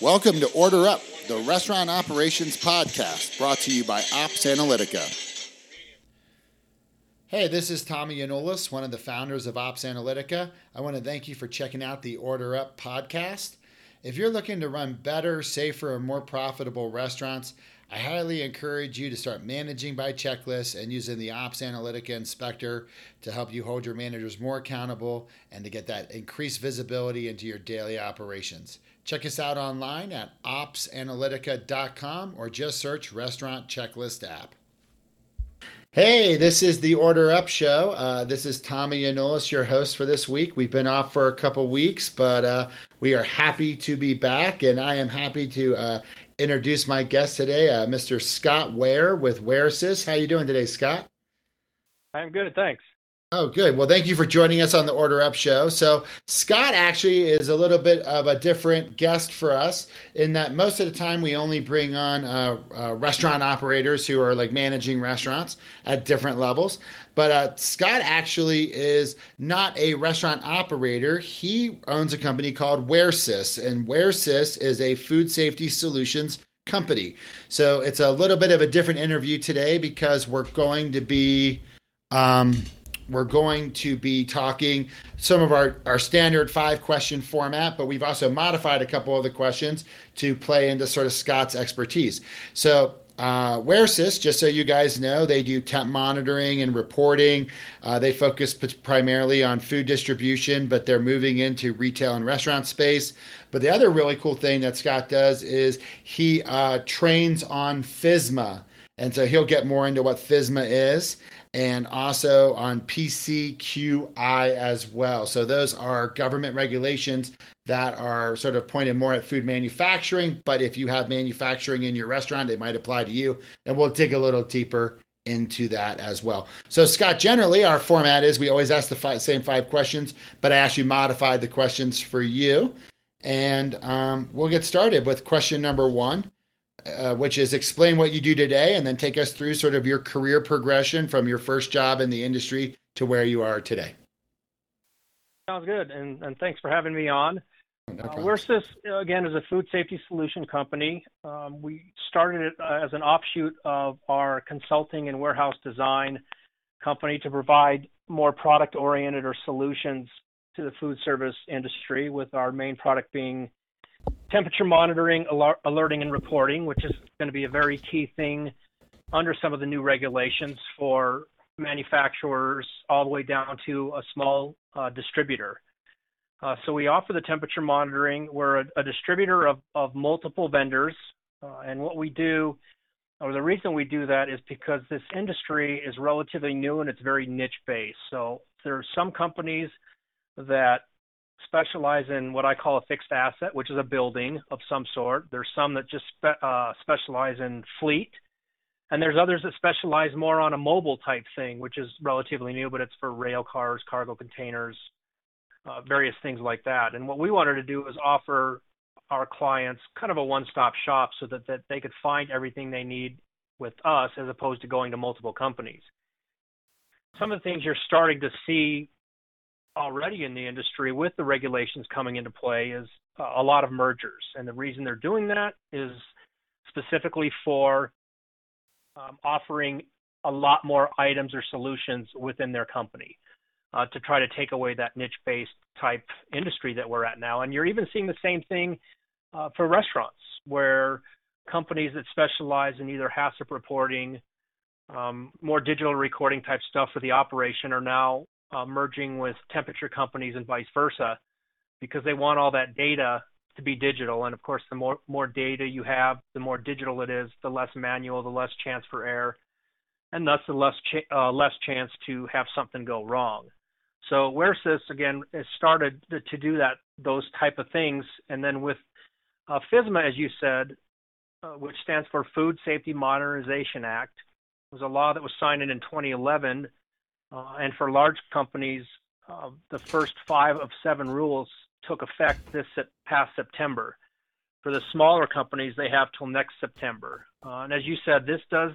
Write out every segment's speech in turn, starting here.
Welcome to Order Up, the restaurant operations podcast brought to you by Ops Analytica. Hey, this is Tommy Yanulis, one of the founders of Ops Analytica. I want to thank you for checking out the Order Up podcast. If you're looking to run better, safer, and more profitable restaurants, I highly encourage you to start managing by checklist and using the Ops Analytica Inspector to help you hold your managers more accountable and to get that increased visibility into your daily operations. Check us out online at opsanalytica.com or just search Restaurant Checklist app. Hey, this is the Order Up Show. Uh, this is Tommy Yanulis, your host for this week. We've been off for a couple weeks, but uh, we are happy to be back, and I am happy to uh, introduce my guest today, uh, Mr. Scott Ware with WareSys. How are you doing today, Scott? I'm good, thanks. Oh, good. Well, thank you for joining us on the Order Up show. So, Scott actually is a little bit of a different guest for us in that most of the time we only bring on uh, uh, restaurant operators who are like managing restaurants at different levels. But uh, Scott actually is not a restaurant operator. He owns a company called WareSys, and WareSys is a food safety solutions company. So, it's a little bit of a different interview today because we're going to be. Um, we're going to be talking some of our, our standard five question format, but we've also modified a couple of the questions to play into sort of Scott's expertise. So, uh, WareSys, just so you guys know, they do temp monitoring and reporting. Uh, they focus p- primarily on food distribution, but they're moving into retail and restaurant space. But the other really cool thing that Scott does is he uh, trains on FSMA. And so he'll get more into what FSMA is and also on PCQI as well. So those are government regulations that are sort of pointed more at food manufacturing. But if you have manufacturing in your restaurant, it might apply to you. And we'll dig a little deeper into that as well. So, Scott, generally our format is we always ask the five, same five questions, but I actually modified the questions for you. And um, we'll get started with question number one. Uh, which is explain what you do today and then take us through sort of your career progression from your first job in the industry to where you are today. Sounds good, and, and thanks for having me on. No uh, again, is a food safety solution company. Um, we started it uh, as an offshoot of our consulting and warehouse design company to provide more product oriented or solutions to the food service industry, with our main product being temperature monitoring, alert, alerting, and reporting, which is going to be a very key thing under some of the new regulations for manufacturers all the way down to a small uh, distributor. Uh, so we offer the temperature monitoring. We're a, a distributor of, of multiple vendors, uh, and what we do, or the reason we do that, is because this industry is relatively new and it's very niche based. So there are some companies that specialize in what I call a fixed asset, which is a building of some sort. There's some that just spe- uh, specialize in fleet, and there's others that specialize more on a mobile type thing, which is relatively new, but it's for rail cars, cargo containers, uh, various things like that. And what we wanted to do is offer our clients kind of a one-stop shop so that, that they could find everything they need with us as opposed to going to multiple companies. Some of the things you're starting to see already in the industry with the regulations coming into play is a lot of mergers. And the reason they're doing that is specifically for um, offering a lot more items or solutions within their company uh, to try to take away that niche based type industry that we're at now. And you're even seeing the same thing uh, for restaurants where companies that specialize in either HACCP reporting, um, more digital recording type stuff for the operation are now uh, merging with temperature companies and vice versa because they want all that data to be digital. And of course, the more more data you have, the more digital it is, the less manual, the less chance for error, and thus the less ch- uh, less chance to have something go wrong. So WareSys again has started to, do that those type of things, and then with uh, FSMA, as you said, uh, which stands for Food Safety Modernization Act, was a law that was signed in 2011 uh, and for large companies, uh, the first five of seven rules took effect this past September. For the smaller companies, they have till next September. Uh, and as you said, this does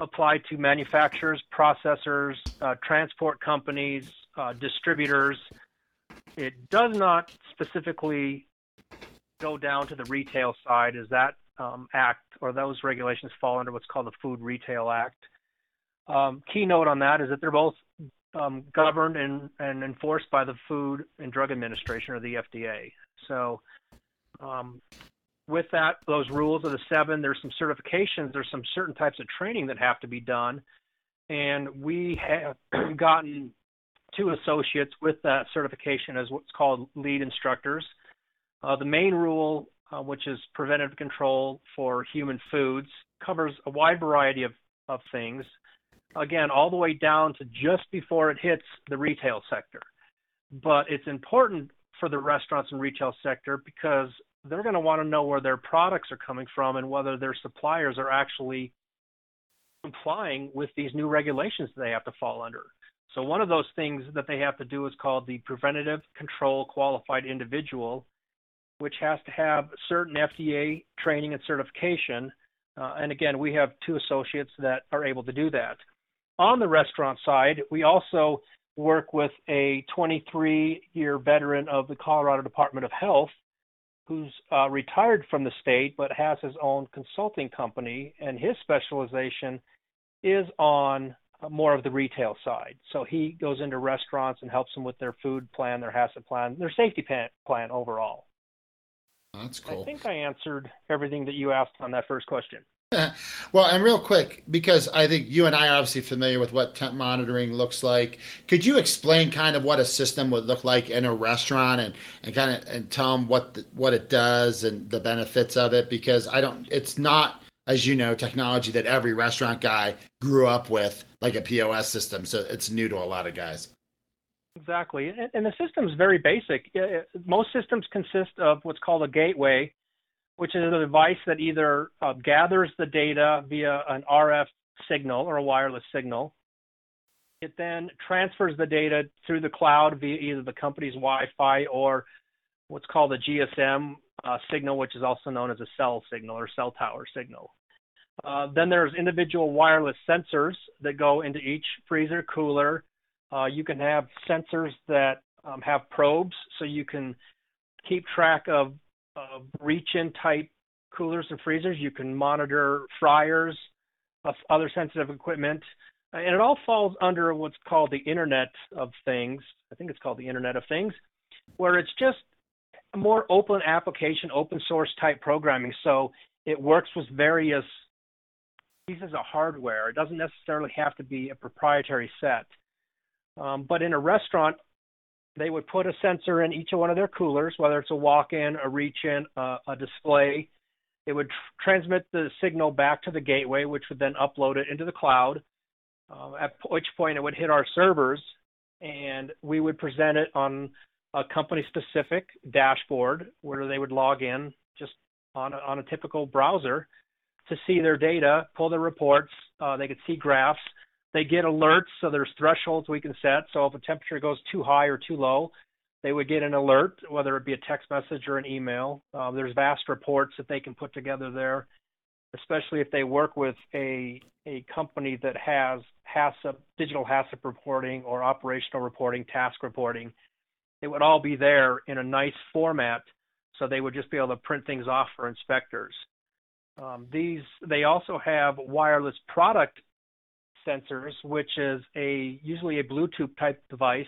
apply to manufacturers, processors, uh, transport companies, uh, distributors. It does not specifically go down to the retail side is that um, act or those regulations fall under what's called the Food Retail Act. Um, keynote on that is that they're both um, governed and, and enforced by the Food and Drug Administration or the FDA. So, um, with that, those rules of the seven, there's some certifications, there's some certain types of training that have to be done. And we have gotten two associates with that certification as what's called lead instructors. Uh, the main rule, uh, which is preventive control for human foods, covers a wide variety of, of things. Again, all the way down to just before it hits the retail sector. But it's important for the restaurants and retail sector because they're going to want to know where their products are coming from and whether their suppliers are actually complying with these new regulations they have to fall under. So one of those things that they have to do is called the preventative control qualified individual, which has to have certain FDA training and certification. Uh, and again, we have two associates that are able to do that. On the restaurant side, we also work with a 23 year veteran of the Colorado Department of Health who's uh, retired from the state but has his own consulting company, and his specialization is on uh, more of the retail side. So he goes into restaurants and helps them with their food plan, their hazard plan, their safety plan, plan overall. That's cool. I think I answered everything that you asked on that first question. well, and real quick, because I think you and I are obviously familiar with what temp monitoring looks like. Could you explain kind of what a system would look like in a restaurant and, and kind of and tell them what the, what it does and the benefits of it? Because I don't, it's not, as you know, technology that every restaurant guy grew up with, like a POS system. So it's new to a lot of guys. Exactly, and the system is very basic. Most systems consist of what's called a gateway, which is a device that either uh, gathers the data via an RF signal or a wireless signal. It then transfers the data through the cloud via either the company's Wi-Fi or what's called a GSM uh, signal, which is also known as a cell signal or cell tower signal. Uh, then there's individual wireless sensors that go into each freezer cooler. Uh, you can have sensors that um, have probes, so you can keep track of uh, reach-in type coolers and freezers. You can monitor fryers, of other sensitive equipment, and it all falls under what's called the Internet of Things. I think it's called the Internet of Things, where it's just more open application, open source type programming. So it works with various pieces of hardware. It doesn't necessarily have to be a proprietary set. Um, but in a restaurant, they would put a sensor in each of one of their coolers, whether it's a walk-in, a reach-in, uh, a display. It would tr- transmit the signal back to the gateway, which would then upload it into the cloud. Uh, at which point it would hit our servers, and we would present it on a company-specific dashboard where they would log in just on a, on a typical browser to see their data, pull their reports. Uh, they could see graphs they get alerts, so there's thresholds we can set. So if a temperature goes too high or too low, they would get an alert, whether it be a text message or an email. Uh, there's vast reports that they can put together there, especially if they work with a a company that has HACCP, digital HACCP reporting or operational reporting, task reporting. It would all be there in a nice format, so they would just be able to print things off for inspectors. Um, these they also have wireless product sensors, which is a usually a Bluetooth type device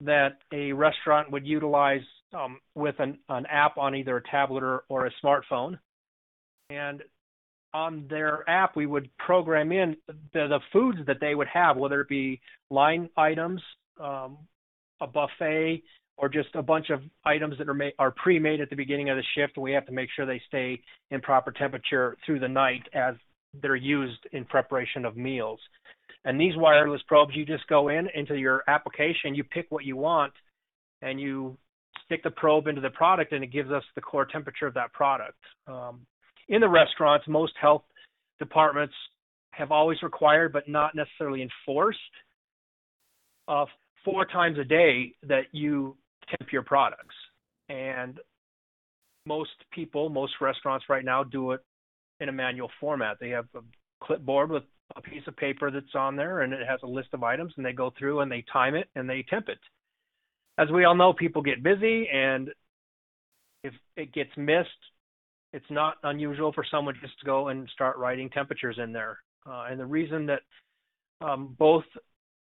that a restaurant would utilize um, with an, an app on either a tablet or, or a smartphone. And on their app, we would program in the, the foods that they would have, whether it be line items, um, a buffet, or just a bunch of items that are made, are pre-made at the beginning of the shift, and we have to make sure they stay in proper temperature through the night as that are used in preparation of meals. And these wireless probes, you just go in into your application, you pick what you want, and you stick the probe into the product, and it gives us the core temperature of that product. Um, in the restaurants, most health departments have always required, but not necessarily enforced, uh, four times a day that you temp your products. And most people, most restaurants right now do it in a manual format. They have a clipboard with a piece of paper that's on there and it has a list of items and they go through and they time it and they temp it. As we all know, people get busy and if it gets missed, it's not unusual for someone just to go and start writing temperatures in there. Uh, and the reason that um, both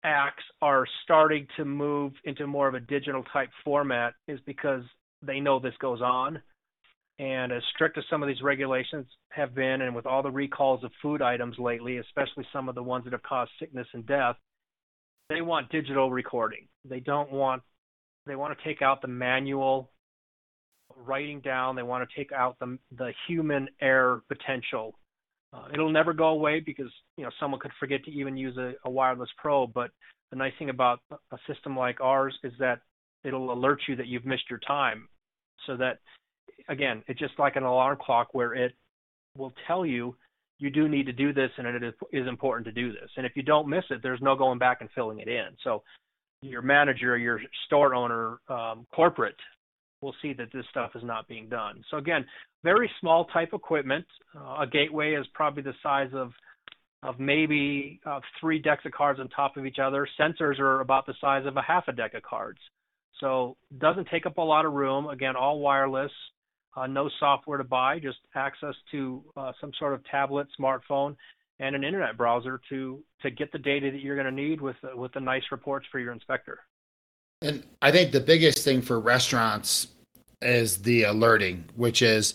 acts are starting to move into more of a digital type format is because they know this goes on. And as strict as some of these regulations have been, and with all the recalls of food items lately, especially some of the ones that have caused sickness and death, they want digital recording. They don't want, they want to take out the manual writing down. They want to take out the, the human error potential. Uh, it'll never go away because, you know, someone could forget to even use a, a wireless probe. But the nice thing about a system like ours is that it'll alert you that you've missed your time so that again, it's just like an alarm clock where it will tell you you do need to do this and it is, important to do this. And if you don't miss it, there's no going back and filling it in. So your manager, your store owner, um, corporate will see that this stuff is not being done. So again, very small type equipment. Uh, a gateway is probably the size of of maybe uh, three decks of cards on top of each other. Sensors are about the size of a half a deck of cards. So doesn't take up a lot of room. Again, all wireless uh, no software to buy, just access to uh, some sort of tablet, smartphone, and an internet browser to to get the data that you're going to need with with the nice reports for your inspector. And I think the biggest thing for restaurants is the alerting, which is,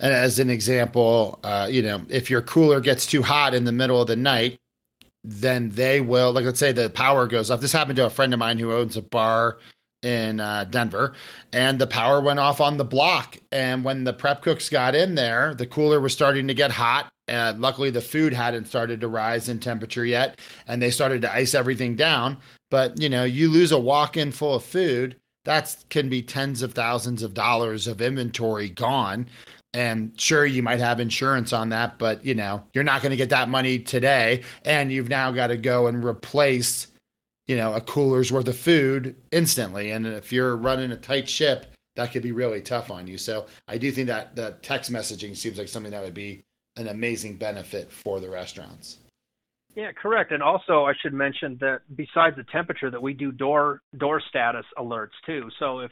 as an example, uh, you know, if your cooler gets too hot in the middle of the night, then they will, like, let's say the power goes off. This happened to a friend of mine who owns a bar in uh, Denver, and the power went off on the block. And when the prep cooks got in there, the cooler was starting to get hot. And luckily, the food hadn't started to rise in temperature yet, and they started to ice everything down. But you know, you lose a walk-in full of food, that can be tens of thousands of dollars of inventory gone. And sure, you might have insurance on that, but you know, you're not going to get that money today. And you've now got to go and replace you know, a cooler's worth of food instantly. And if you're running a tight ship, that could be really tough on you. So I do think that the text messaging seems like something that would be an amazing benefit for the restaurants. Yeah, correct. And also, I should mention that besides the temperature, that we do door door status alerts too. So if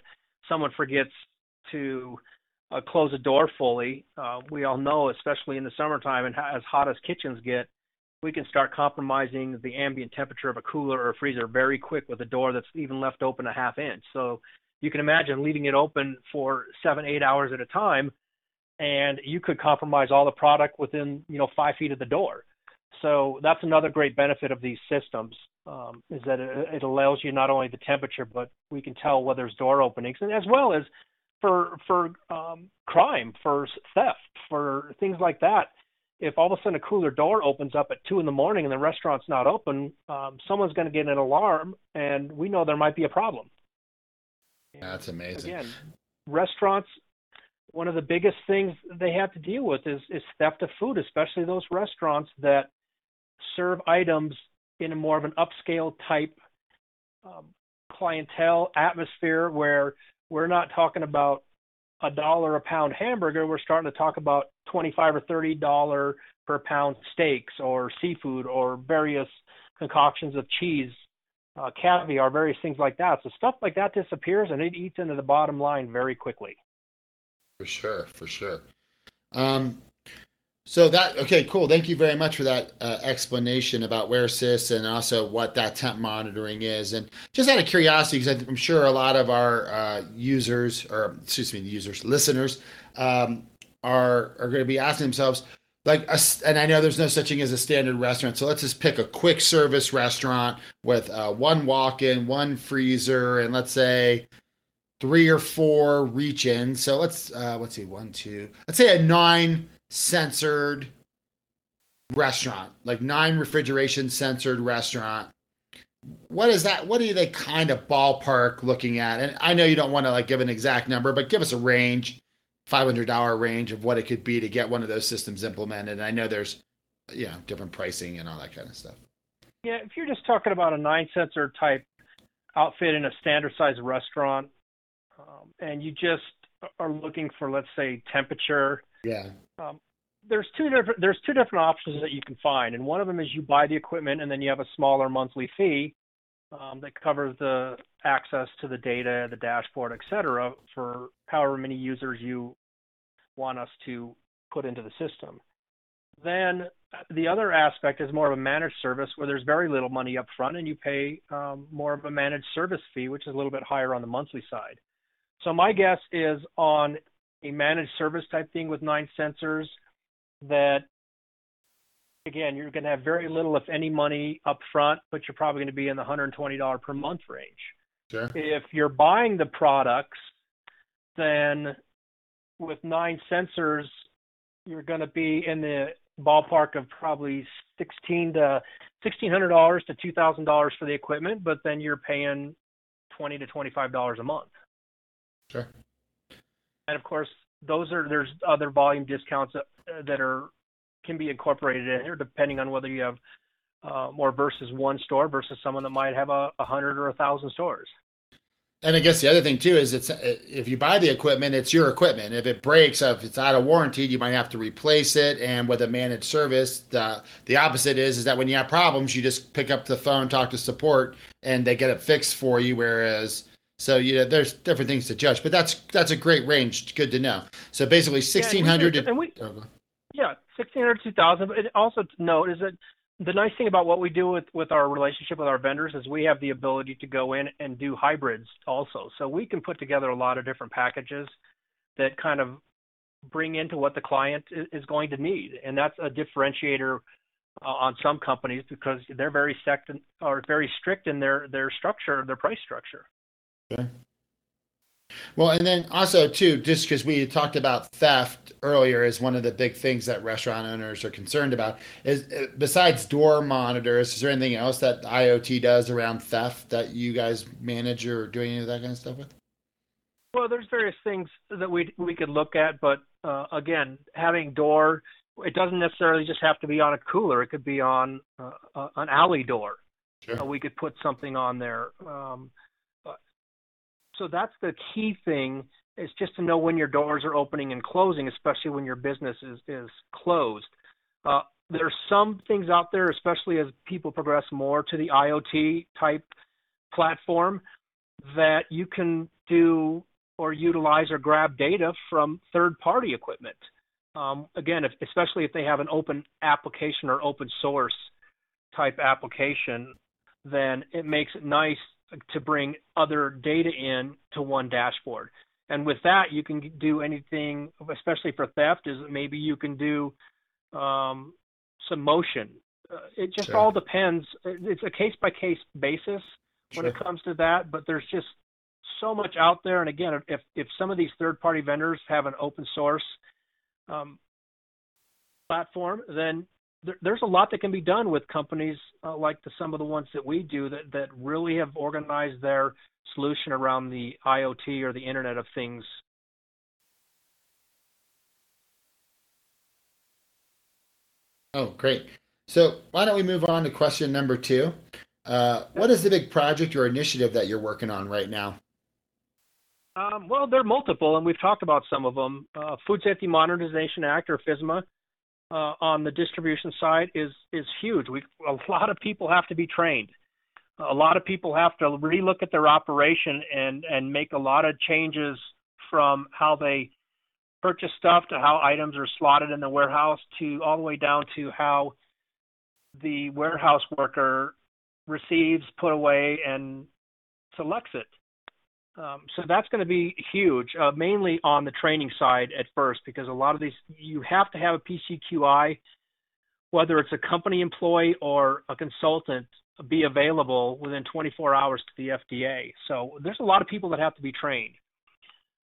someone forgets to uh, close a door fully, uh, we all know, especially in the summertime and as hot as kitchens get, we can start compromising the ambient temperature of a cooler or a freezer very quick with a door that's even left open a half inch. So you can imagine leaving it open for seven, eight hours at a time, and you could compromise all the product within you know five feet of the door. So that's another great benefit of these systems um, is that it, it allows you not only the temperature, but we can tell whether there's door openings, and as well as for for um, crime, for theft, for things like that if all of a sudden a cooler door opens up at two in the morning and the restaurant's not open, um, someone's going to get an alarm, and we know there might be a problem. That's amazing. Again, restaurants. One of the biggest things they have to deal with is, is theft of food, especially those restaurants that serve items in a more of an upscale type um, clientele atmosphere where we're not talking about a dollar a pound hamburger, we're starting to talk about twenty-five or thirty dollar per pound steaks or seafood or various concoctions of cheese, uh, caviar, various things like that. So stuff like that disappears and it eats into the bottom line very quickly. For sure, for sure. Um, so that okay, cool. Thank you very much for that uh, explanation about WareSys and also what that temp monitoring is. And just out of curiosity, because I'm sure a lot of our uh, users, or excuse me, users, listeners, um, are are going to be asking themselves, like, a, and I know there's no such thing as a standard restaurant. So let's just pick a quick service restaurant with uh, one walk-in, one freezer, and let's say three or four reach-ins. So let's uh, let's see, one, two, let's say a nine censored restaurant, like nine refrigeration censored restaurant. What is that? What are they kind of ballpark looking at? And I know you don't want to like give an exact number, but give us a range, five hundred dollar range of what it could be to get one of those systems implemented. And I know there's, you know, different pricing and all that kind of stuff. Yeah, if you're just talking about a nine sensor type outfit in a standard size restaurant, um, and you just are looking for, let's say, temperature. Yeah. Um, there's two different there's two different options that you can find, and one of them is you buy the equipment and then you have a smaller monthly fee, um, that covers the access to the data, the dashboard, et cetera, for however many users you want us to put into the system. Then the other aspect is more of a managed service where there's very little money up front and you pay um, more of a managed service fee, which is a little bit higher on the monthly side. So my guess is on a managed service type thing with nine sensors that again you're going to have very little if any money up front but you're probably going to be in the $120 per month range. Sure. if you're buying the products then with nine sensors you're going to be in the ballpark of probably 16 to $1600 to $2000 for the equipment but then you're paying 20 to $25 a month. Sure. And of course those are there's other volume discounts that, that are can be incorporated in here depending on whether you have uh, more versus one store versus someone that might have a, a hundred or a thousand stores. And I guess the other thing too is it's if you buy the equipment, it's your equipment. If it breaks, if it's out of warranty, you might have to replace it. And with a managed service, the the opposite is is that when you have problems, you just pick up the phone, talk to support, and they get it fixed for you. Whereas so you know, there's different things to judge, but that's that's a great range. Good to know. So basically, sixteen hundred. Yeah, we, oh, yeah, sixteen hundred, two thousand. But also to note is that the nice thing about what we do with with our relationship with our vendors is we have the ability to go in and do hybrids also. So we can put together a lot of different packages that kind of bring into what the client is going to need, and that's a differentiator uh, on some companies because they're very strict or very strict in their their structure, their price structure. Okay. Well, and then also too, just because we talked about theft earlier, is one of the big things that restaurant owners are concerned about. Is uh, besides door monitors, is there anything else that IoT does around theft that you guys manage or doing any of that kind of stuff with? Well, there's various things that we we could look at, but uh, again, having door, it doesn't necessarily just have to be on a cooler. It could be on uh, uh an alley door. Sure. we could put something on there. Um, so that's the key thing is just to know when your doors are opening and closing, especially when your business is is closed. Uh, there's some things out there, especially as people progress more to the IoT type platform, that you can do or utilize or grab data from third-party equipment. Um, again, if, especially if they have an open application or open source type application, then it makes it nice to bring other data in to one dashboard. And with that, you can do anything, especially for theft, is maybe you can do um, some motion. Uh, it just sure. all depends. It's a case by case basis when it comes to that, but there's just so much out there. And again, if if some of these third party vendors have an open source um, platform, then there, there's a lot that can be done with companies uh, like the, some of the ones that we do that, that really have organized their solution around the IoT or the Internet of Things. Oh, great. So why don't we move on to question number two? Uh, what is the big project or initiative that you're working on right now? Um, well, there are multiple, and we've talked about some of them. Uh, Food Safety Modernization Act, or FSMA, uh, on the distribution side is is huge. We a lot of people have to be trained. A lot of people have to relook at their operation and and make a lot of changes from how they purchase stuff to how items are slotted in the warehouse to all the way down to how the warehouse worker receives, put away, and selects it. Um, so that's going to be huge, uh, mainly on the training side at first, because a lot of these you have to have a PCQI, whether it's a company employee or a consultant, be available within 24 hours to the FDA. So there's a lot of people that have to be trained.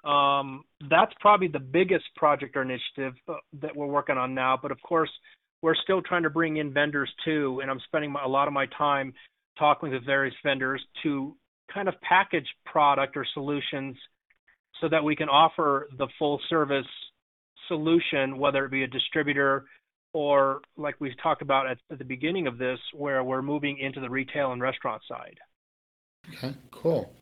Um, that's probably the biggest project or initiative uh, that we're working on now. But of course, we're still trying to bring in vendors too, and I'm spending a lot of my time talking with various vendors to kind of package product or solutions so that we can offer the full service solution, whether it be a distributor or like we talked about at, the beginning of this, where we're moving into the retail and restaurant side. Okay, cool.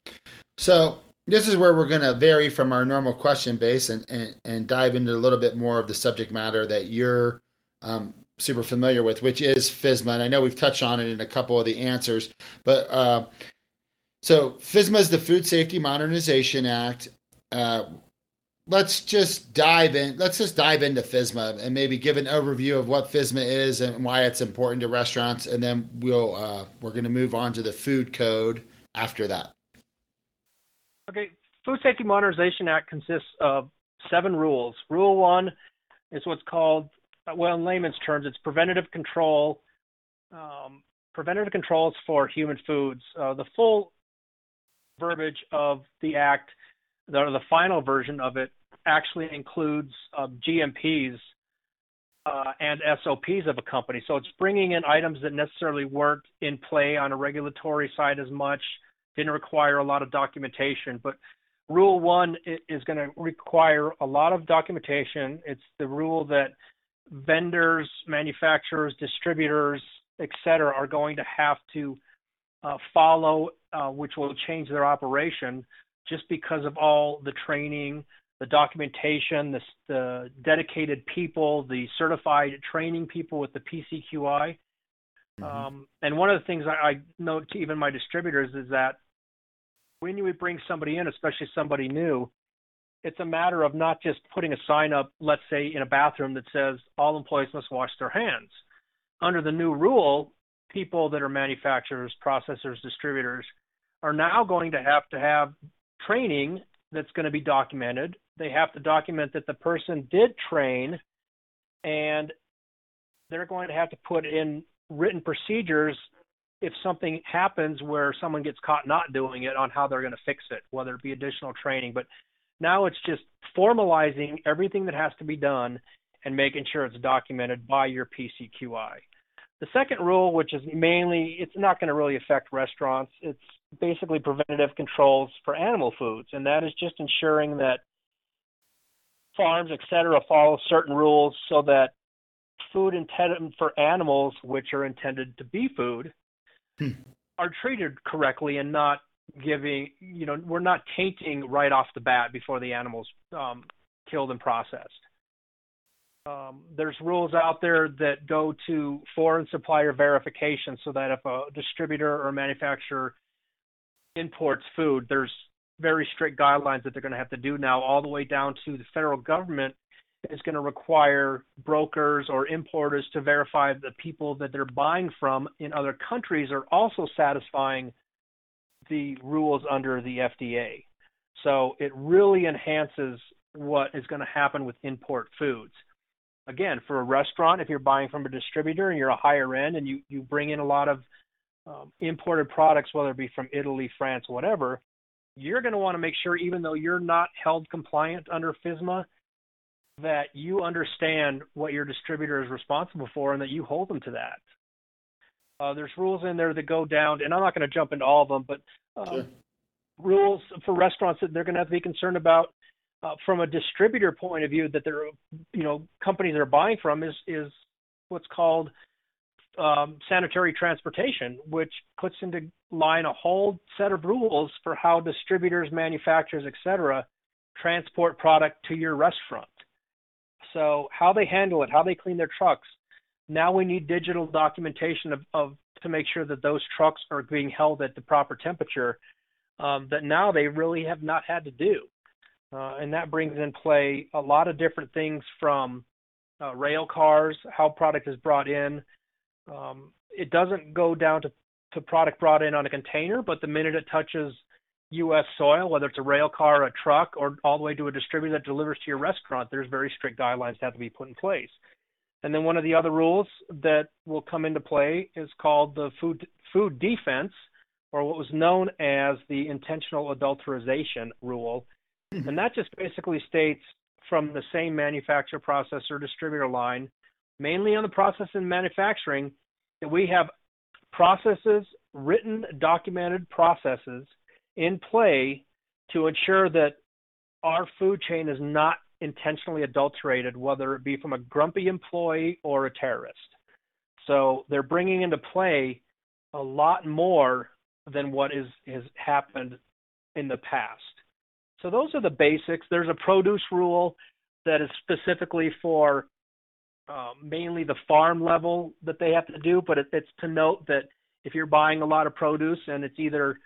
So this is where we're going to vary from our normal question base and, and, and dive into a little bit more of the subject matter that you're um, super familiar with, which is FSMA. And I know we've touched on it in a couple of the answers, but uh, So FSMA is the Food Safety Modernization Act. Uh, let's just dive in. Let's just dive into FSMA and maybe give an overview of what FSMA is and why it's important to restaurants, and then we'll uh, we're going to move on to the food code after that. Okay, Food Safety Modernization Act consists of seven rules. Rule one is what's called, well, in layman's terms, it's preventative control. Um, preventative controls for human foods. Uh, the full verbiage of the act the, the final version of it actually includes um, GMPs uh, and SOPs of a company. So it's bringing in items that necessarily weren't in play on a regulatory side as much, didn't require a lot of documentation. But Rule one is going to require a lot of documentation. It's the rule that vendors, manufacturers, distributors, et cetera, are going to have to uh, follow, uh, which will change their operation just because of all the training, the documentation, the, the dedicated people, the certified training people with the PCQI. Mm-hmm. Um, and one of the things I, I note to even my distributors is that when you bring somebody in, especially somebody new, it's a matter of not just putting a sign up, let's say in a bathroom that says all employees must wash their hands. Under the new rule, people that are manufacturers, processors, distributors are now going to have to have training that's going to be documented. They have to document that the person did train, and they're going to have to put in written procedures if something happens where someone gets caught not doing it on how they're going to fix it, whether it be additional training. But now it's just formalizing everything that has to be done and making sure it's documented by your PCQI. The second rule, which is mainly, it's not going to really affect restaurants. It's basically preventative controls for animal foods, and that is just ensuring that farms, et cetera, follow certain rules so that food intended for animals, which are intended to be food, hmm. are treated correctly and not giving, you know, we're not tainting right off the bat before the animals um, killed and processed. Um, there's rules out there that go to foreign supplier verification so that if a distributor or manufacturer imports food, there's very strict guidelines that they're going to have to do now, all the way down to the federal government is going to require brokers or importers to verify the people that they're buying from in other countries are also satisfying the rules under the FDA. So it really enhances what is going to happen with import foods again, for a restaurant, if you're buying from a distributor and you're a higher end and you, you bring in a lot of um, imported products, whether it be from Italy, France, whatever, you're going to want to make sure, even though you're not held compliant under FSMA, that you understand what your distributor is responsible for and that you hold them to that. Uh, there's rules in there that go down, and I'm not going to jump into all of them, but uh, sure. rules for restaurants that they're going to have to be concerned about uh, from a distributor point of view that they're you know companies are buying from is is what's called um, sanitary transportation, which puts into line a whole set of rules for how distributors, manufacturers, etc., transport product to your restaurant. So how they handle it, how they clean their trucks. Now we need digital documentation of, of to make sure that those trucks are being held at the proper temperature um, that now they really have not had to do. Uh, and that brings in play a lot of different things from uh, rail cars, how product is brought in. Um, it doesn't go down to, to product brought in on a container, but the minute it touches U.S. soil, whether it's a rail car, a truck, or all the way to a distributor that delivers to your restaurant, there's very strict guidelines that have to be put in place. And then one of the other rules that will come into play is called the food food defense, or what was known as the intentional adulterization rule. Mm-hmm. And that just basically states from the same manufacturer, processor, distributor line, mainly on the process and manufacturing, that we have processes, written, documented processes in play to ensure that our food chain is not intentionally adulterated, whether it be from a grumpy employee or a terrorist. So they're bringing into play a lot more than what is has happened in the past. So those are the basics. There's a produce rule that is specifically for uh, mainly the farm level that they have to do, but it, it's to note that if you're buying a lot of produce and it's either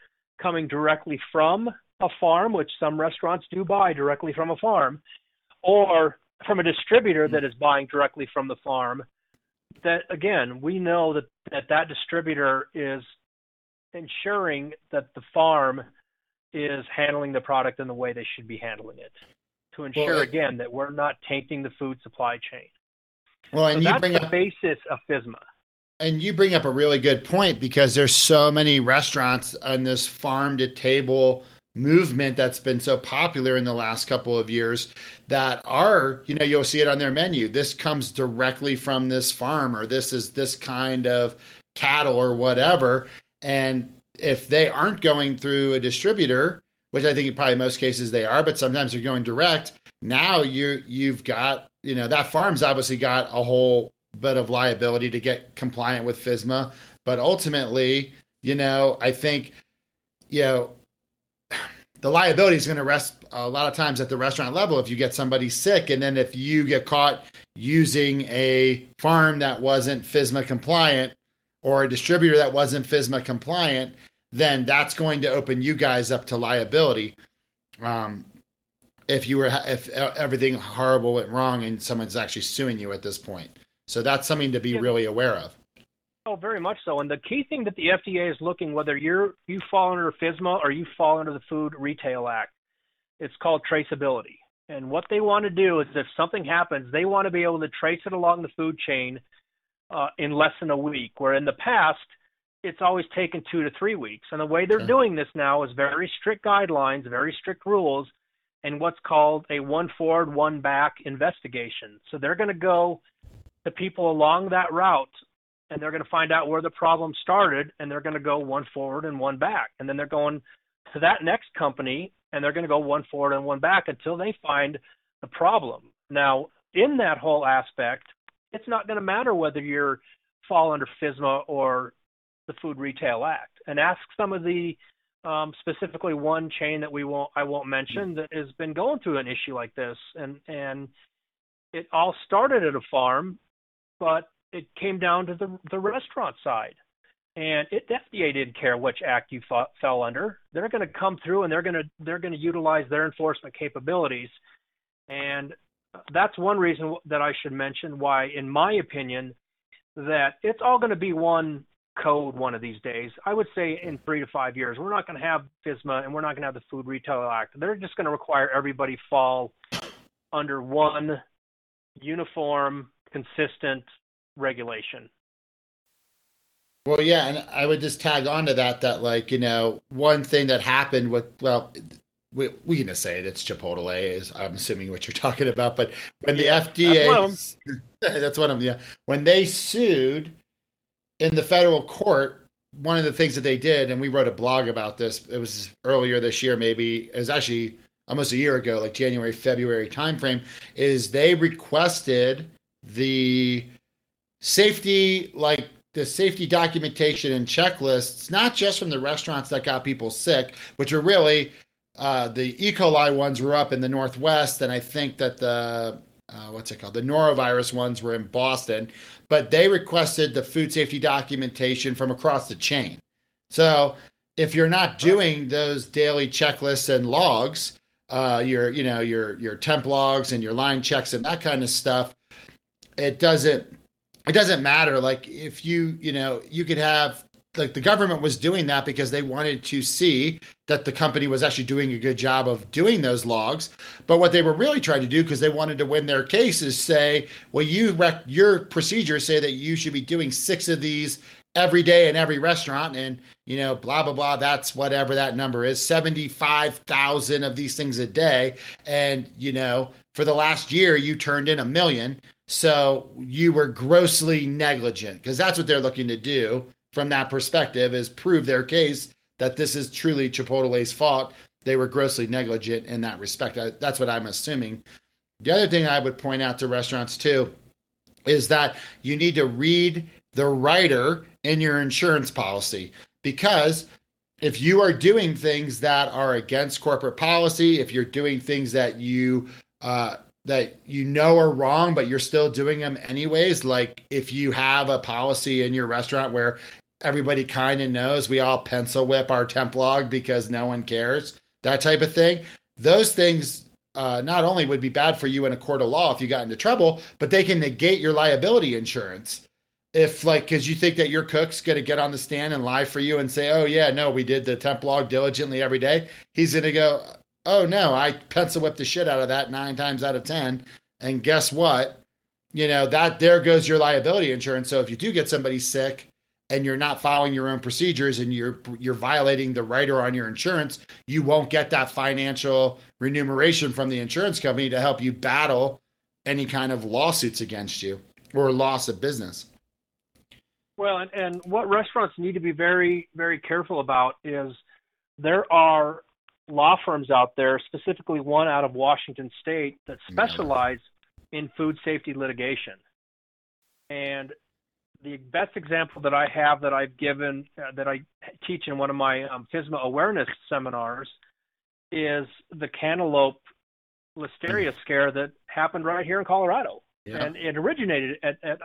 coming directly from a farm, which some restaurants do buy directly from a farm, or from a distributor that is buying directly from the farm, that again, we know that that, that distributor is ensuring that the farm is handling the product in the way they should be handling it to ensure well, again that we're not tainting the food supply chain. Well, and so you bring the up, basis of FSMA. And you bring up a really good point because there's so many restaurants on this farm to table movement that's been so popular in the last couple of years that are, you know, you'll see it on their menu. This comes directly from this farm or this is this kind of cattle or whatever. And if they aren't going through a distributor, which I think in probably most cases they are, but sometimes they're going direct. Now you you've got you know that farm's obviously got a whole bit of liability to get compliant with FSMA, but ultimately, you know, I think you know the liability is going to rest a lot of times at the restaurant level if you get somebody sick and then if you get caught using a farm that wasn't FSMA compliant or a distributor that wasn't FISMA compliant, then that's going to open you guys up to liability. Um, if you were if everything horrible went wrong and someone's actually suing you at this point. So that's something to be yeah. really aware of. Oh, very much so. And the key thing that the FDA is looking whether you're you fall under FSMA or you fall under the Food Retail Act, it's called traceability. And what they want to do is if something happens, they want to be able to trace it along the food chain uh, in less than a week. Where in the past, it's always taken two to three weeks. And the way they're doing this now is very strict guidelines, very strict rules, and what's called a one forward, one back investigation. So they're going to go to people along that route and they're going to find out where the problem started and they're going to go one forward and one back. And then they're going to that next company and they're going to go one forward and one back until they find the problem. Now, in that whole aspect, it's not going to matter whether you're fall under FSMA or the Food Retail Act, and ask some of the um, specifically one chain that we won't I won't mention that has been going through an issue like this, and and it all started at a farm, but it came down to the the restaurant side, and it FDA didn't care which act you fought, fell under. They're going to come through and they're going to they're going to utilize their enforcement capabilities, and that's one reason that I should mention why, in my opinion, that it's all going to be one code one of these days. I would say in three to five years, we're not going to have FSMA and we're not going to have the Food Retail Act. They're just going to require everybody fall under one uniform, consistent regulation. Well, yeah, and I would just tag on to that that like you know one thing that happened with well we we can just say it. It's Chipotle. Is I'm assuming what you're talking about. But when the yeah, FDA, that's one of them. Yeah, when they sued in the federal court, one of the things that they did, and we wrote a blog about this. It was earlier this year, maybe. It was actually almost a year ago, like January, February timeframe. Is they requested the safety, like the safety documentation and checklists, not just from the restaurants that got people sick, which are really uh, the E. coli ones were up in the Northwest, and I think that the uh, what's it called? The norovirus ones were in Boston, but they requested the food safety documentation from across the chain. So if you're not doing those daily checklists and logs, uh, your you know your your temp logs and your line checks and that kind of stuff, it doesn't it doesn't matter. Like if you you know you could have like the government was doing that because they wanted to see that the company was actually doing a good job of doing those logs. But what they were really trying to do, because they wanted to win their case, is say, well, you rec- your procedures say that you should be doing six of these every day in every restaurant, and you know, blah blah blah. That's whatever that number is, seventy-five thousand of these things a day, and you know, for the last year, you turned in a million. So you were grossly negligent because that's what they're looking to do from that perspective is prove their case that this is truly Chipotle's fault. They were grossly negligent in that respect. That's what I'm assuming. The other thing I would point out to restaurants too is that you need to read the writer in your insurance policy because if you are doing things that are against corporate policy, if you're doing things that you uh, that you know are wrong, but you're still doing them anyways. Like if you have a policy in your restaurant where everybody kind of knows we all pencil whip our temp log because no one cares, that type of thing. Those things uh, not only would be bad for you in a court of law if you got into trouble, but they can negate your liability insurance. If like, because you think that your cook's going to get on the stand and lie for you and say, "Oh yeah, no, we did the temp log diligently every day," he's going to go, "Oh no, I pencil whipped the shit out of that nine times out of ten, and guess what? You know that there goes your liability insurance. So if you do get somebody sick and you're not following your own procedures and you're you're violating the rider on your insurance, you won't get that financial remuneration from the insurance company to help you battle any kind of lawsuits against you or loss of business. Well, and, and what restaurants need to be very, very careful about is there are law firms out there, specifically one out of Washington State, that specialize in food safety litigation. And the best example that I have that I've given uh, that I teach in one of my um, FSMA awareness seminars is the cantaloupe listeria scare that happened right here in Colorado, yeah. and it originated at, at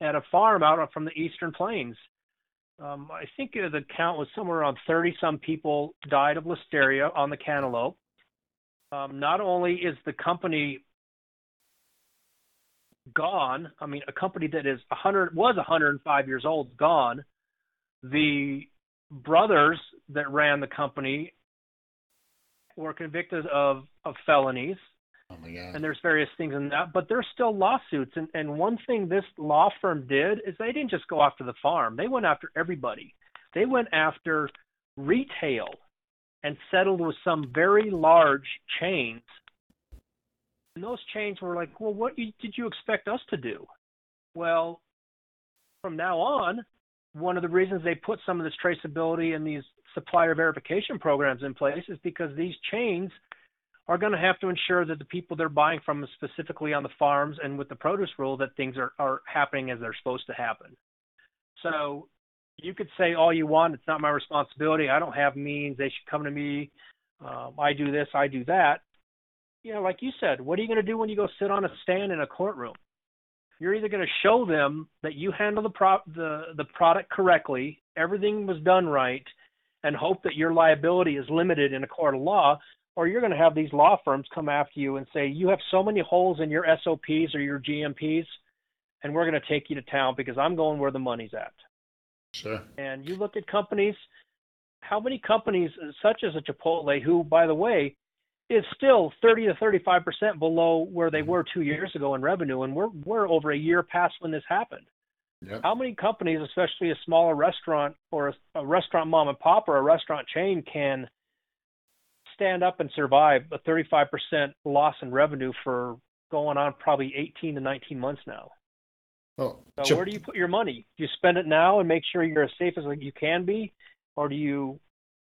at a farm out from the eastern plains. Um, I think the count was somewhere around 30 some people died of listeria on the cantaloupe. Um, not only is the company gone. I mean, a company that is 100 was 105 years old gone. The brothers that ran the company were convicted of of felonies. Oh my God. And there's various things in that, but there's still lawsuits. And and one thing this law firm did is they didn't just go after the farm. They went after everybody. They went after retail and settled with some very large chains and those chains were like, well, what did you expect us to do? Well, from now on, one of the reasons they put some of this traceability and these supplier verification programs in place is because these chains are going to have to ensure that the people they're buying from, specifically on the farms and with the produce rule, that things are, are happening as they're supposed to happen. So you could say all you want, it's not my responsibility. I don't have means. They should come to me. Um, I do this, I do that you know, like you said, what are you going to do when you go sit on a stand in a courtroom? You're either going to show them that you handle the pro- the the product correctly, everything was done right, and hope that your liability is limited in a court of law, or you're going to have these law firms come after you and say you have so many holes in your SOPs or your GMPs, and we're going to take you to town because I'm going where the money's at. Sure. And you look at companies, how many companies such as a Chipotle, who by the way is still 30 to 35 percent below where they mm-hmm. were two years ago in revenue, and we're we're over a year past when this happened. Yep. How many companies, especially a smaller restaurant or a, a restaurant mom and pop or a restaurant chain, can stand up and survive a 35 percent loss in revenue for going on probably 18 to 19 months now? Well, so where do you put your money? Do you spend it now and make sure you're as safe as you can be, or do you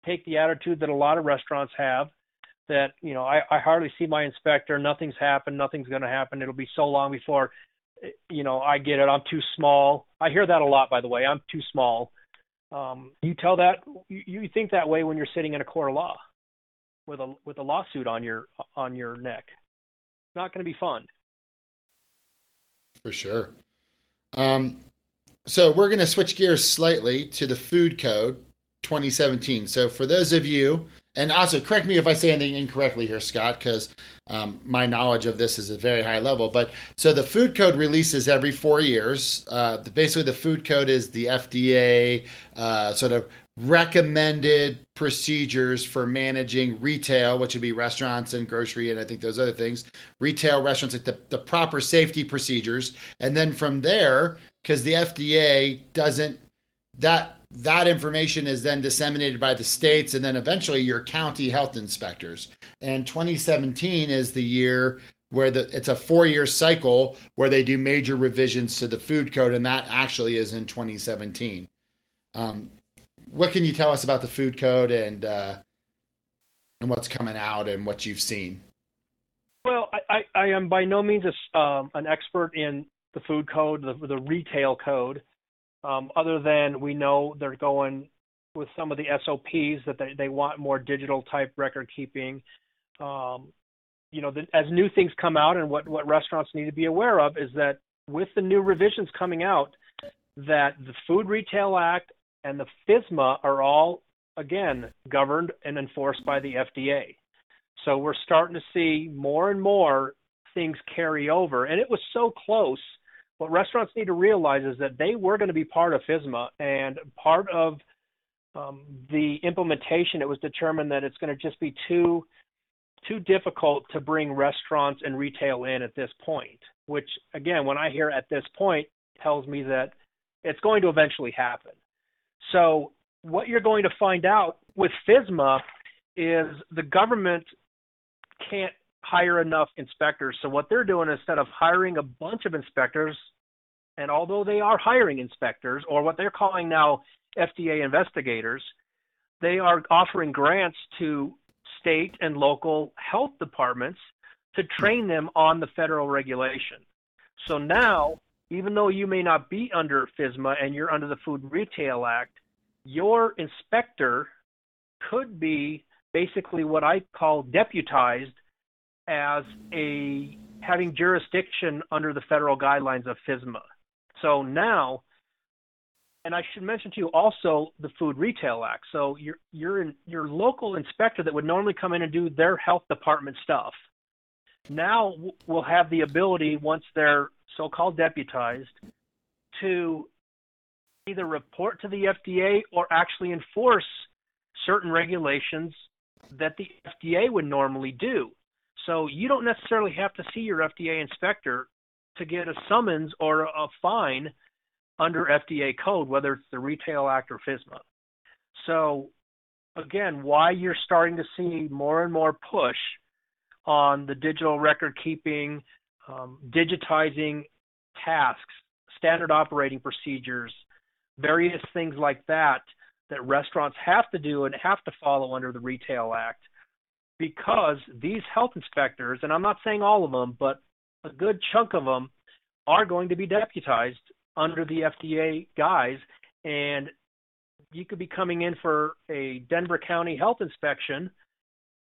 take the attitude that a lot of restaurants have that you know I, I hardly see my inspector. Nothing's happened. Nothing's going to happen. It'll be so long before you know I get it. I'm too small. I hear that a lot, by the way. I'm too small. Um, you tell that you, you think that way when you're sitting in a court of law with a with a lawsuit on your on your neck. It's not going to be fun. For sure. Um, so we're going to switch gears slightly to the food code 2017. So for those of you and also correct me if I say anything incorrectly here, Scott, because um, my knowledge of this is a very high level. But so the food code releases every four years. Uh, basically, the food code is the FDA uh, sort of recommended procedures for managing retail, which would be restaurants and grocery, and I think those other things. Retail restaurants, like the, the proper safety procedures, and then from there, because the FDA doesn't that that information is then disseminated by the states and then eventually your county health inspectors. And 2017 is the year where the it's a four-year cycle where they do major revisions to the food code, and that actually is in 2017. Um, what can you tell us about the food code and uh, and what's coming out and what you've seen? Well, I, I, am by no means a, um, an expert in the food code, the, the retail code um, other than we know they're going with some of the SOPs that they, they want more digital type record keeping. Um, you know, as new things come out and what, what restaurants need to be aware of is that with the new revisions coming out, that the Food Retail Act and the FSMA are all, again, governed and enforced by the FDA. So we're starting to see more and more things carry over. And it was so close. What restaurants need to realize is that they were going to be part of FSMA, and part of um, the implementation. It was determined that it's going to just be too too difficult to bring restaurants and retail in at this point. Which again, when I hear at this point, tells me that it's going to eventually happen. So what you're going to find out with FSMA is the government can't hire enough inspectors. So what they're doing instead of hiring a bunch of inspectors, and although they are hiring inspectors or what they're calling now FDA investigators, they are offering grants to state and local health departments to train them on the federal regulation. So now, even though you may not be under FSMA and you're under the Food Retail Act, your inspector could be basically what I call deputized as a having jurisdiction under the federal guidelines of FSMA. So now, and I should mention to you also the Food Retail Act. So your your your local inspector that would normally come in and do their health department stuff now will have the ability once they're so-called deputized to either report to the FDA or actually enforce certain regulations that the FDA would normally do. So you don't necessarily have to see your FDA inspector to get a summons or a fine under FDA code, whether it's the Retail Act or FSMA. So again, why you're starting to see more and more push on the digital record keeping, um, digitizing tasks, standard operating procedures, various things like that that restaurants have to do and have to follow under the Retail Act because these health inspectors, and I'm not saying all of them, but a good chunk of them are going to be deputized under the FDA guise. And you could be coming in for a Denver County health inspection,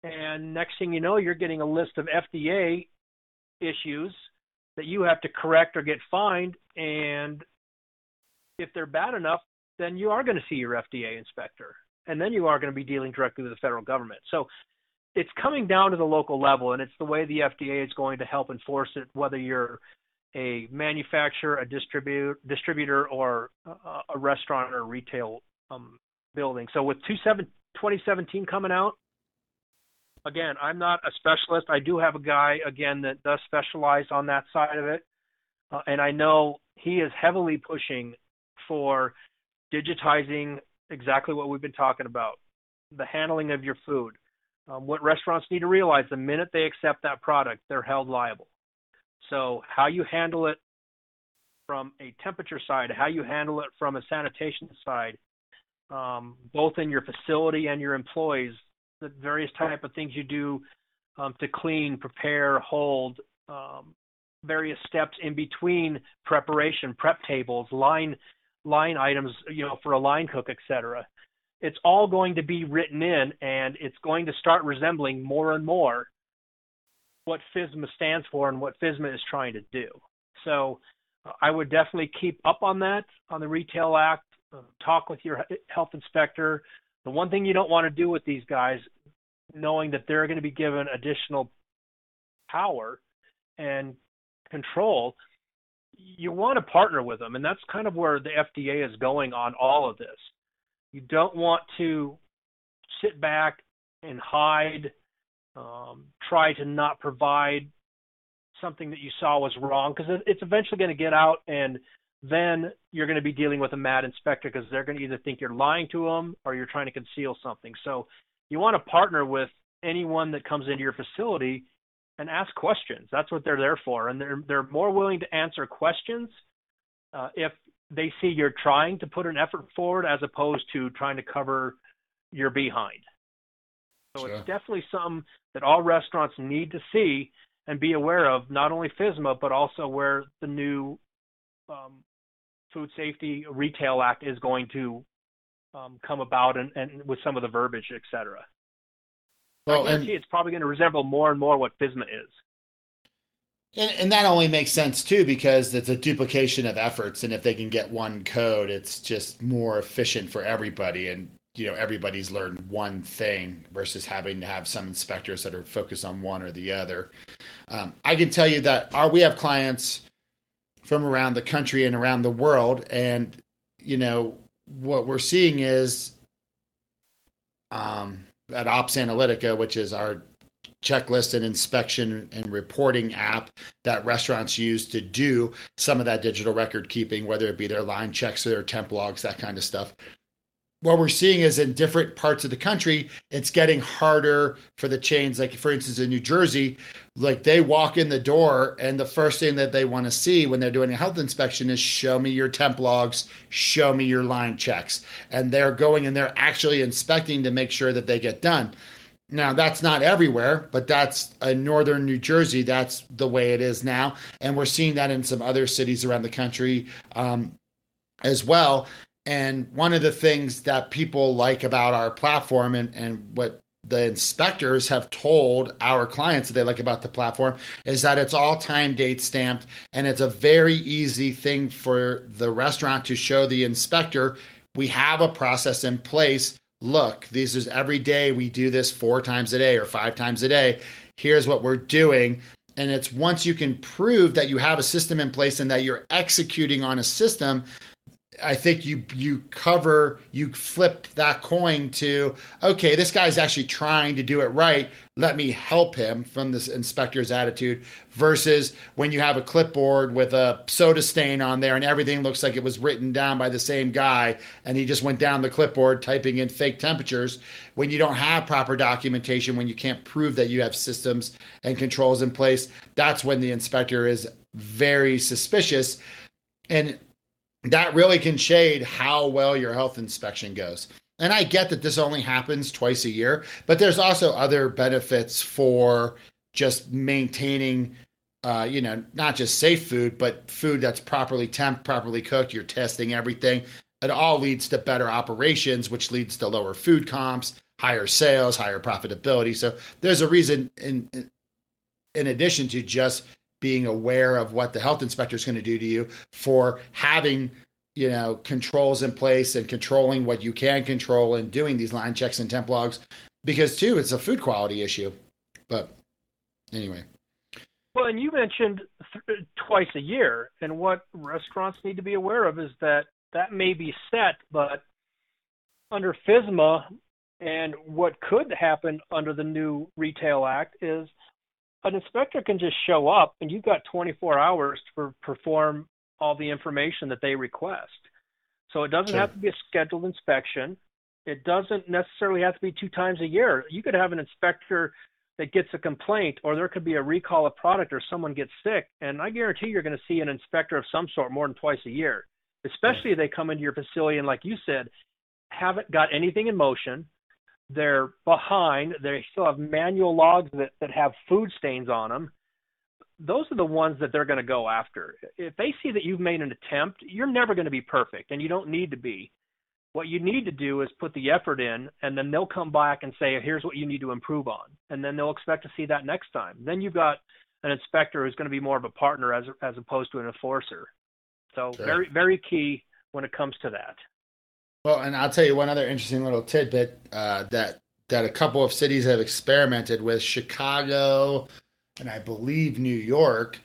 and next thing you know, you're getting a list of FDA issues that you have to correct or get fined. And if they're bad enough, then you are going to see your FDA inspector. And then you are going to be dealing directly with the federal government. So it's coming down to the local level, and it's the way the FDA is going to help enforce it, whether you're a manufacturer, a distributor, distributor, or a restaurant or retail um, building. So with 2017 coming out, again, I'm not a specialist. I do have a guy again that does specialize on that side of it, uh, and I know he is heavily pushing for digitizing exactly what we've been talking about, the handling of your food, um, what restaurants need to realize the minute they accept that product, they're held liable. So, how you handle it from a temperature side, how you handle it from a sanitation side, um, both in your facility and your employees, the various type of things you do um, to clean, prepare, hold, um, various steps in between preparation, prep tables, line line items, you know, for a line cook, etc it's all going to be written in and it's going to start resembling more and more what FSMA stands for and what FSMA is trying to do. So uh, I would definitely keep up on that on the Retail Act, uh, talk with your health inspector. The one thing you don't want to do with these guys, knowing that they're going to be given additional power and control, you want to partner with them. And that's kind of where the FDA is going on all of this. You don't want to sit back and hide, um, try to not provide something that you saw was wrong because it's eventually going to get out and then you're going to be dealing with a mad inspector because they're going to either think you're lying to them or you're trying to conceal something. So you want to partner with anyone that comes into your facility and ask questions. That's what they're there for, and they're they're more willing to answer questions uh, if they see you're trying to put an effort forward as opposed to trying to cover your behind. So sure. it's definitely something that all restaurants need to see and be aware of, not only FSMA, but also where the new um, Food Safety Retail Act is going to um, come about and, and, with some of the verbiage, et cetera. Well, I guarantee and, it's probably going to resemble more and more what FSMA is. And, and that only makes sense too because it's a duplication of efforts, and if they can get one code, it's just more efficient for everybody. And you know everybody's learned one thing versus having to have some inspectors that are focused on one or the other. Um, I can tell you that our we have clients from around the country and around the world, and you know what we're seeing is um, at OpsAnalitica, which is our checklist and inspection and reporting app that restaurants use to do some of that digital record keeping, whether it be their line checks or their temp logs, that kind of stuff what we're seeing is in different parts of the country, it's getting harder for the chains. Like, for instance, in New Jersey, like they walk in the door, and the first thing that they want to see when they're doing a health inspection is show me your temp logs, show me your line checks. And they're going and they're actually inspecting to make sure that they get done. Now, that's not everywhere, but that's in northern New Jersey. That's the way it is now. And we're seeing that in some other cities around the country um, as well. And one of the things that people like about our platform and, and what the inspectors have told our clients that they like about the platform is that it's all time date stamped and it's a very easy thing for the restaurant to show the inspector we have a process in place look this is every day we do this four times a day or five times a day. Here's what we're doing. And it's once you can prove that you have a system in place and that you're executing on a system I think you you cover you flip that coin to okay this guy's actually trying to do it right. Let me help him from this inspector's attitude versus when you have a clipboard with a soda stain on there and everything looks like it was written down by the same guy and he just went down the clipboard typing in fake temperatures. When you don't have proper documentation when you can't prove that you have systems and controls in place that's when the inspector is very suspicious. And that really can shade how well your health inspection goes. And I get that this only happens twice a year, but there's also other benefits for just maintaining, uh, you know, not just safe food, but food that's properly temp, properly cooked. You're testing everything. It all leads to better operations, which leads to lower food comps, higher sales, higher profitability. So there's a reason in in addition to just being aware of what the health inspector is going to do to you for having you know controls in place and controlling what you can control and doing these line checks and temp logs. Because too it's a food quality issue but anyway. Well and you mentioned th- twice a year and what restaurants need to be aware of is that that may be set but under FSMA and what could happen under the new retail act is an inspector can just show up and you've got 24 hours to perform all the information that they request. So it doesn't sure. have to be a scheduled inspection. It doesn't necessarily have to be two times a year. You could have an inspector that gets a complaint or there could be a recall of product or someone gets sick and I guarantee you're going to see an inspector of some sort more than twice a year. Especially if they come into your facility and like you said, haven't got anything in motion, they're behind. They still have manual logs that, that have food stains on them. Those are the ones that they're going to go after. If they see that you've made an attempt, you're never going to be perfect, and you don't need to be. What you need to do is put the effort in, and then they'll come back and say, "Here's what you need to improve on," and then they'll expect to see that next time. Then you've got an inspector who's going to be more of a partner as as opposed to an enforcer. So sure. very very key when it comes to that. Well, and I'll tell you one other interesting little tidbit uh, that that a couple of cities have experimented with: Chicago and I believe New York,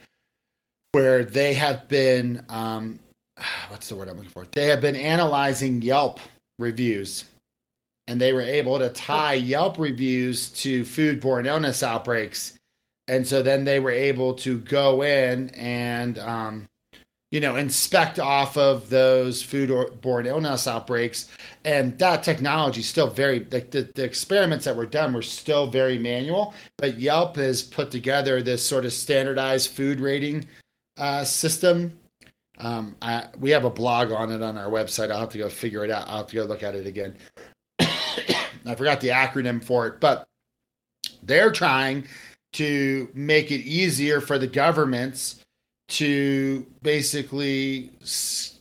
where they have been um, what's the word I'm looking for? They have been analyzing Yelp reviews, and they were able to tie Yelp reviews to foodborne illness outbreaks, and so then they were able to go in and um, you know, inspect off of those foodborne illness outbreaks. And that technology is still very, the, the, the, experiments that were done were still very manual. But Yelp has put together this sort of standardized food rating uh, system. Um, I, we have a blog on it on our website. I'll have to go figure it out. I'll have to go look at it again. I forgot the acronym for it, but they're trying to make it easier for the governments to basically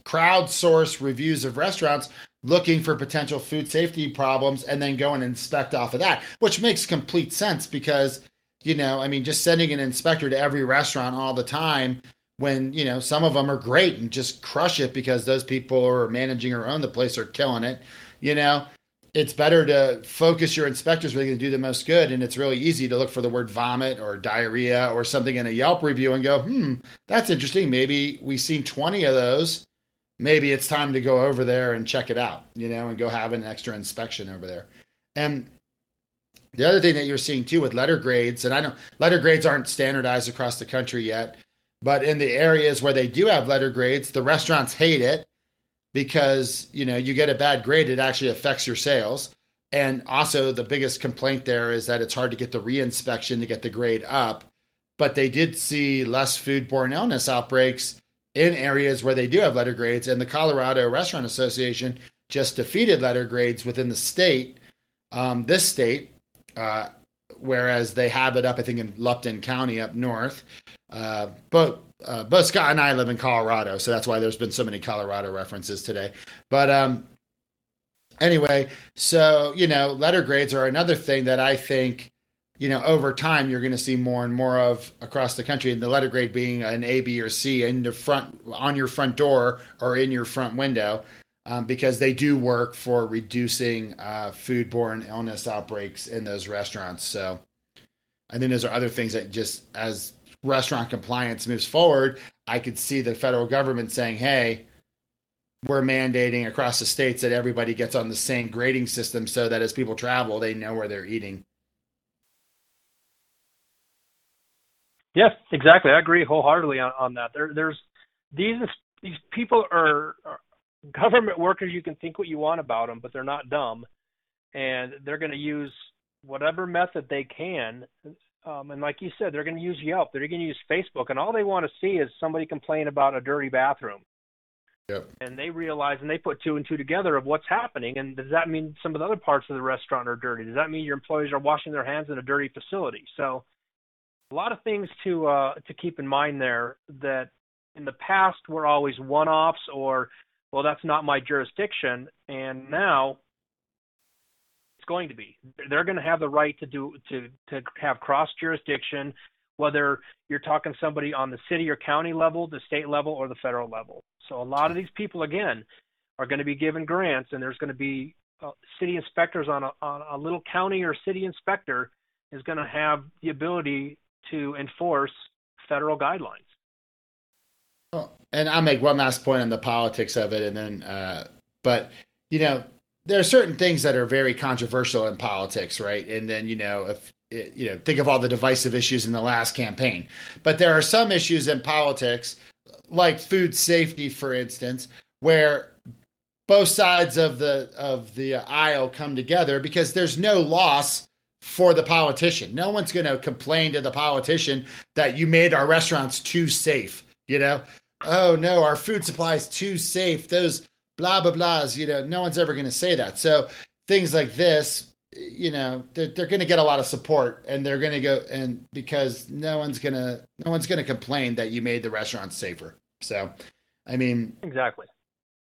crowdsource reviews of restaurants looking for potential food safety problems and then go and inspect off of that, which makes complete sense because you know, I mean, just sending an inspector to every restaurant all the time when, you know, some of them are great and just crush it because those people who are managing or own the place are killing it, you know, it's better to focus your inspectors where they can do the most good. And it's really easy to look for the word vomit or diarrhea or something in a Yelp review and go, hmm, that's interesting. Maybe we've seen 20 of those. Maybe it's time to go over there and check it out, you know, and go have an extra inspection over there. And the other thing that you're seeing too with letter grades, and I know letter grades aren't standardized across the country yet, but in the areas where they do have letter grades, the restaurants hate it because you know you get a bad grade, it actually affects your sales. And also, the biggest complaint there is that it's hard to get the reinspection to get the grade up. But they did see less foodborne illness outbreaks in areas where they do have letter grades. And the Colorado Restaurant Association just defeated letter grades within the state, um, this state, uh, whereas they have it up, I think, in Lupton County up north. Uh, but uh, but Scott and I live in Colorado, so that's why there's been so many Colorado references today. But um, anyway, so you know, letter grades are another thing that I think you know over time you're going to see more and more of across the country. And the letter grade being an A, B, or C in the front on your front door or in your front window um, because they do work for reducing uh, foodborne illness outbreaks in those restaurants. So, and then there's other things that just as restaurant compliance moves forward, I could see the federal government saying, "Hey, we're mandating across the states that everybody gets on the same grading system so that as people travel, they know where they're eating." Yes, exactly. I agree wholeheartedly on, on that. There, there's these these people are, are government workers, you can think what you want about them, but they're not dumb, and they're going to use whatever method they can. Um, and like you said, they're going to use Yelp, they're going to use Facebook, and all they want to see is somebody complain about a dirty bathroom. Yep. And they realize and they put two and two together of what's happening. And does that mean some of the other parts of the restaurant are dirty? Does that mean your employees are washing their hands in a dirty facility? So, a lot of things to uh, to keep in mind there that in the past were always one-offs or well, that's not my jurisdiction. And now going to be. They're going to have the right to do to to have cross jurisdiction, whether you're talking somebody on the city or county level, the state level, or the federal level. So a lot of these people again are going to be given grants, and there's going to be uh, city inspectors on a on a little county or city inspector is going to have the ability to enforce federal guidelines. Well, and I'll make one last point on the politics of it, and then, uh, but you know, there are certain things that are very controversial in politics, right? And then, you know, if you know, think of all the divisive issues in the last campaign, but there are some issues in politics, like food safety, for instance, where both sides of the of the aisle come together because there's no loss for the politician. No one's going to complain to the politician that you made our restaurants too safe. You know, oh no, our food supply is too safe. Those blah blah blahs. You know, no one's ever going to say that. So things like this, you know, they're, they're going to get a lot of support, and they're going to go and because no one's gonna no one's going to complain that you made the restaurant safer. So, I mean, exactly.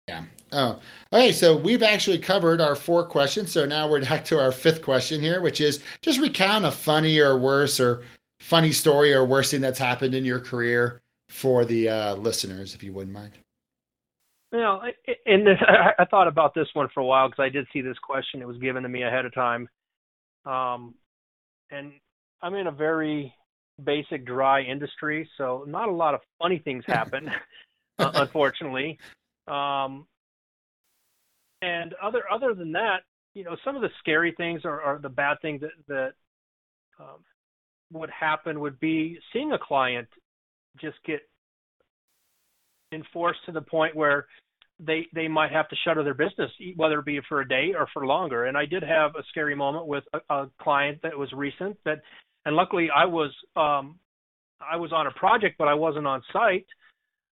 Yeah. Oh, okay. So we've actually covered our four questions. So now we're back to our fifth question here, which is just recount a funny or worse or funny story or worst thing that's happened in your career for the uh, listeners, if you wouldn't mind. Well, and I thought about this one for a while because I did see this question. It was given to me ahead of time, um, and I'm in a very basic dry industry, so not a lot of funny things happen, uh, unfortunately. Um, and other other than that, you know, some of the scary things or, or the bad things that that um, would happen would be seeing a client just get enforced to the point where they they might have to shutter their business, whether it be for a day or for longer. And I did have a scary moment with a, a client that was recent that, and luckily I was um, I was on a project, but I wasn't on site.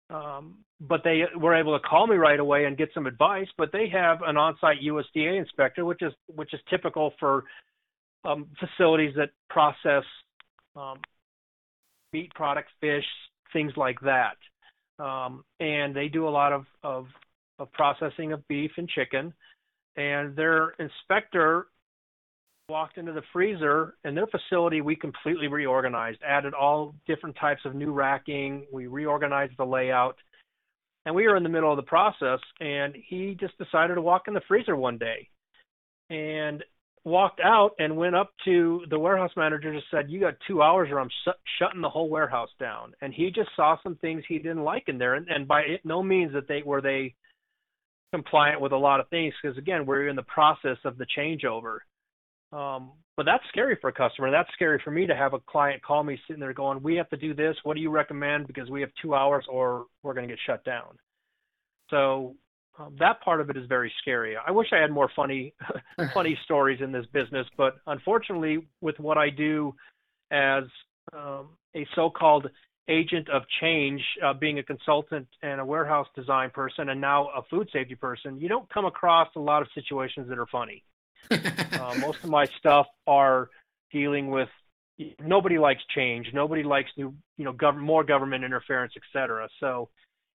Um, but they were able to call me right away and get some advice. But they have an on-site USDA inspector, which is which is typical for um, facilities that process um, meat products, fish, things like that. Um, and they do a lot of, of, of processing of beef and chicken. And their inspector walked into the freezer and their facility we completely reorganized added all different types of new racking we reorganized the layout and we were in the middle of the process and he just decided to walk in the freezer one day and walked out and went up to the warehouse manager just said you got two hours or i'm sh- shutting the whole warehouse down and he just saw some things he didn't like in there and, and by no means that they were they compliant with a lot of things because again we're in the process of the changeover um, but that's scary for a customer. That's scary for me to have a client call me sitting there going, "We have to do this. What do you recommend? Because we have two hours, or we're going to get shut down." So um, that part of it is very scary. I wish I had more funny, funny stories in this business, but unfortunately, with what I do as um, a so-called agent of change, uh, being a consultant and a warehouse design person, and now a food safety person, you don't come across a lot of situations that are funny. uh, most of my stuff are dealing with nobody likes change, nobody likes new, you know, gov- more government interference, et cetera. So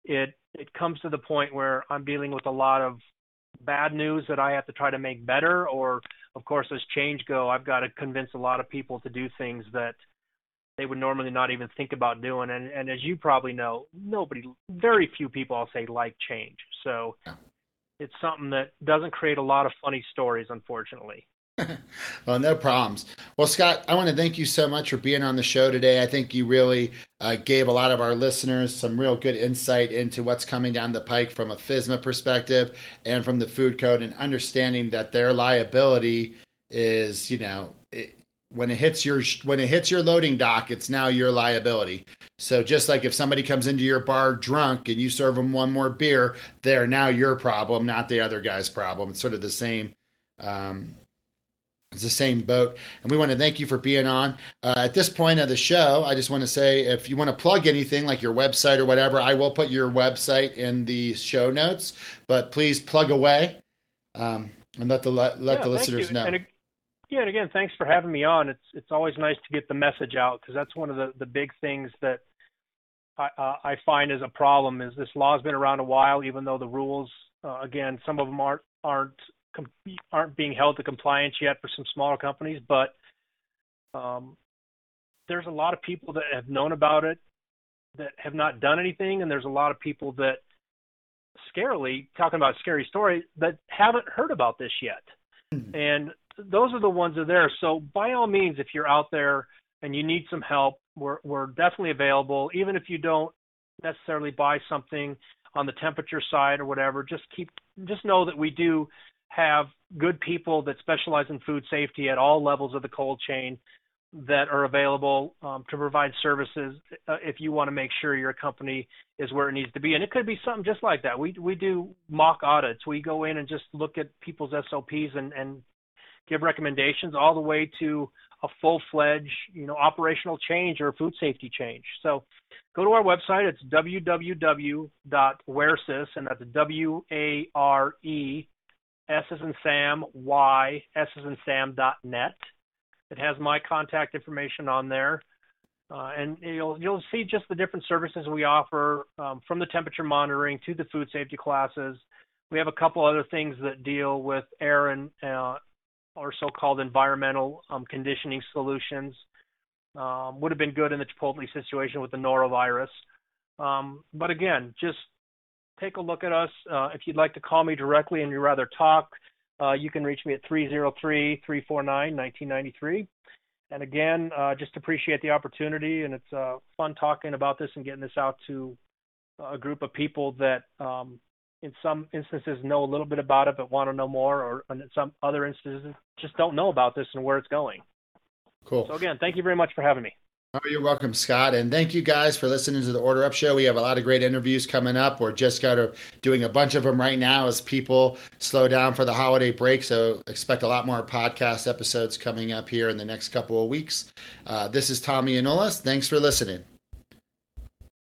it it comes to the point where I'm dealing with a lot of bad news that I have to try to make better, or of course, as change go, I've got to convince a lot of people to do things that they would normally not even think about doing. And, and as you probably know, nobody, very few people, I'll say, like change. So it's something that doesn't create a lot of funny stories, unfortunately. well, no problems. Well, Scott, I want to thank you so much for being on the show today. I think you really uh, gave a lot of our listeners some real good insight into what's coming down the pike from a FSMA perspective and from the food code and understanding that their liability is, you know, it, when it hits your when it hits your loading dock, it's now your liability. So just like if somebody comes into your bar drunk and you serve them one more beer, they're now your problem, not the other guy's problem. It's sort of the same. Um, it's the same boat. And we want to thank you for being on. Uh, at this point of the show, I just want to say if you want to plug anything like your website or whatever, I will put your website in the show notes. But please plug away um, and let the let, yeah, the listeners know. And, yeah, and again, thanks for having me on. It's it's always nice to get the message out because that's one of the the big things that I uh, I find is a problem. Is this law's been around a while, even though the rules, uh, again, some of them aren't aren't aren't being held to compliance yet for some smaller companies, but um, there's a lot of people that have known about it that have not done anything, and there's a lot of people that scarily talking about scary story that haven't heard about this yet. Mm-hmm. And those are the ones that are there. So by all means, if you're out there and you need some help, we're we're definitely available. Even if you don't necessarily buy something on the temperature side or whatever, just keep just know that we do have good people that specialize in food safety at all levels of the cold chain that are available um, to provide services uh, if you want to make sure your company is where it needs to be. And it could be something just like that. We we do mock audits. We go in and just look at people's SOPs and, and give recommendations all the way to a full-fledged, you know, operational change or food safety change. So go to our website. It's www.waresys, and that's W-A-R-E, S as in Sam, Y, S in Sam dot net. It has my contact information on there. Uh, and you'll you'll see just the different services we offer um, from the temperature monitoring to the food safety classes. We have a couple other things that deal with air and uh, or so-called environmental um, conditioning solutions. Um, would have been good in the Chipotle situation with the norovirus. Um, but again, just take a look at us. Uh, if you'd like to call me directly and you'd rather talk, uh, you can reach me at 303-349-1993. And again, uh, just appreciate the opportunity, and it's uh, fun talking about this and getting this out to a group of people that um, in some instances know a little bit about it but want to know more, or in some other instances just don't know about this and where it's going. Cool. So again, thank you very much for having me. Oh, you're welcome, Scott. And thank you guys for listening to the Order Up Show. We have a lot of great interviews coming up. We're just kind of doing a bunch of them right now as people slow down for the holiday break. So expect a lot more podcast episodes coming up here in the next couple of weeks. Uh, this is Tommy Anulis. Thanks for listening.